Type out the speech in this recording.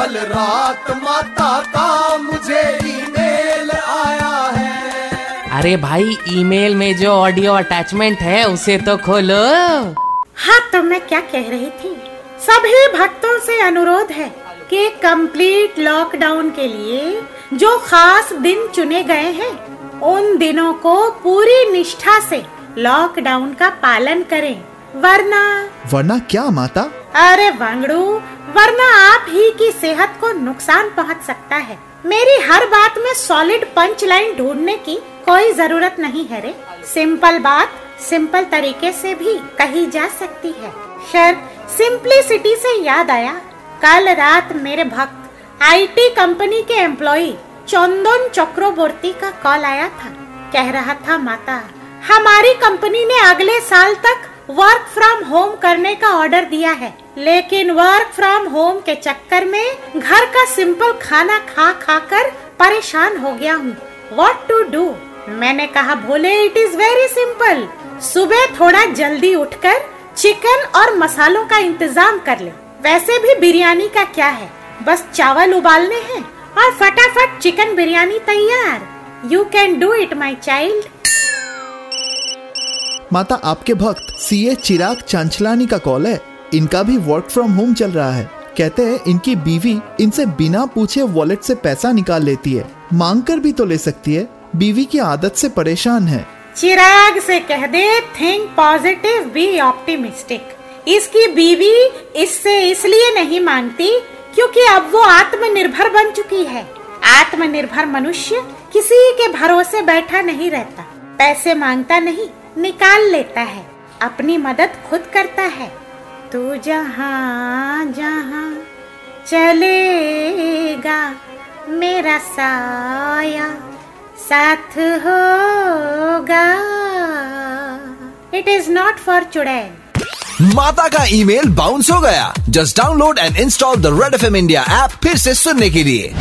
कल रात माता का मुझे ईमेल आया है। अरे भाई ईमेल में जो ऑडियो अटैचमेंट है उसे तो खोलो। हाँ तो मैं क्या कह रही थी? सभी भक्तों से अनुरोध है कि कंप्लीट लॉकडाउन के लिए जो खास दिन चुने गए हैं उन दिनों को पूरी निष्ठा से लॉकडाउन का पालन करें। वरना वरना क्या माता? अरे वांगड़ू, वरना आप ही की सेहत को नुकसान पहुँच सकता है। मेरी हर बात में सॉलिड पंच लाइन ढूँढने की कोई ज़रूरत नहीं है रे। सिंपल बात सिंपल तरीके से भी कही जा सकती है। खैर सिंपलिसिटी से याद आया। कल रात मेरे भक्त आईटी कंपनी के एम्प्लॉय चंदन चक्रवर्ती का कॉल आया था। कह रहा था, माता, हमारी कंपनी ने अगले साल तक वर्क फ्रॉम होम करने का ऑर्डर दिया है। लेकिन वर्क फ्रॉम होम के चक्कर में घर का सिंपल खाना खा खा कर परेशान हो गया हूँ। वॉट टू डू मैंने कहा, Bhole it is very simple सुबह थोड़ा जल्दी उठकर चिकन और मसालों का इंतज़ाम कर ले। वैसे भी बिरयानी का क्या है? बस चावल उबालने हैं और फटाफट चिकन बिरयानी तैयार। You can do it my child माता आपके भक्त, सीए चिराग चांचलानी का कॉल है। इनका भी वर्क फ्रॉम होम चल रहा है। कहते हैं इनकी बीवी इनसे बिना पूछे वॉलेट से पैसा निकाल लेती है। मांग कर भी तो ले सकती है। बीवी की आदत से परेशान है। चिराग से कह दे थिंक पॉजिटिव बी ऑप्टिमिस्टिक इसकी बीवी इससे इसलिए नहीं मांगती क्योंकि अब वो आत्मनिर्भर बन चुकी है। आत्मनिर्भर मनुष्य किसी के भरोसे बैठा नहीं रहता। पैसे माँगता नहीं निकाल लेता है, अपनी मदद खुद करता है। तू जहाँ जहाँ चलेगा मेरा साया, साथ होगा। इट इज़ नॉट फॉर चुड़ैल माता का ईमेल बाउंस हो गया। Just download and install the Red F M India app फिर से सुनने के लिए।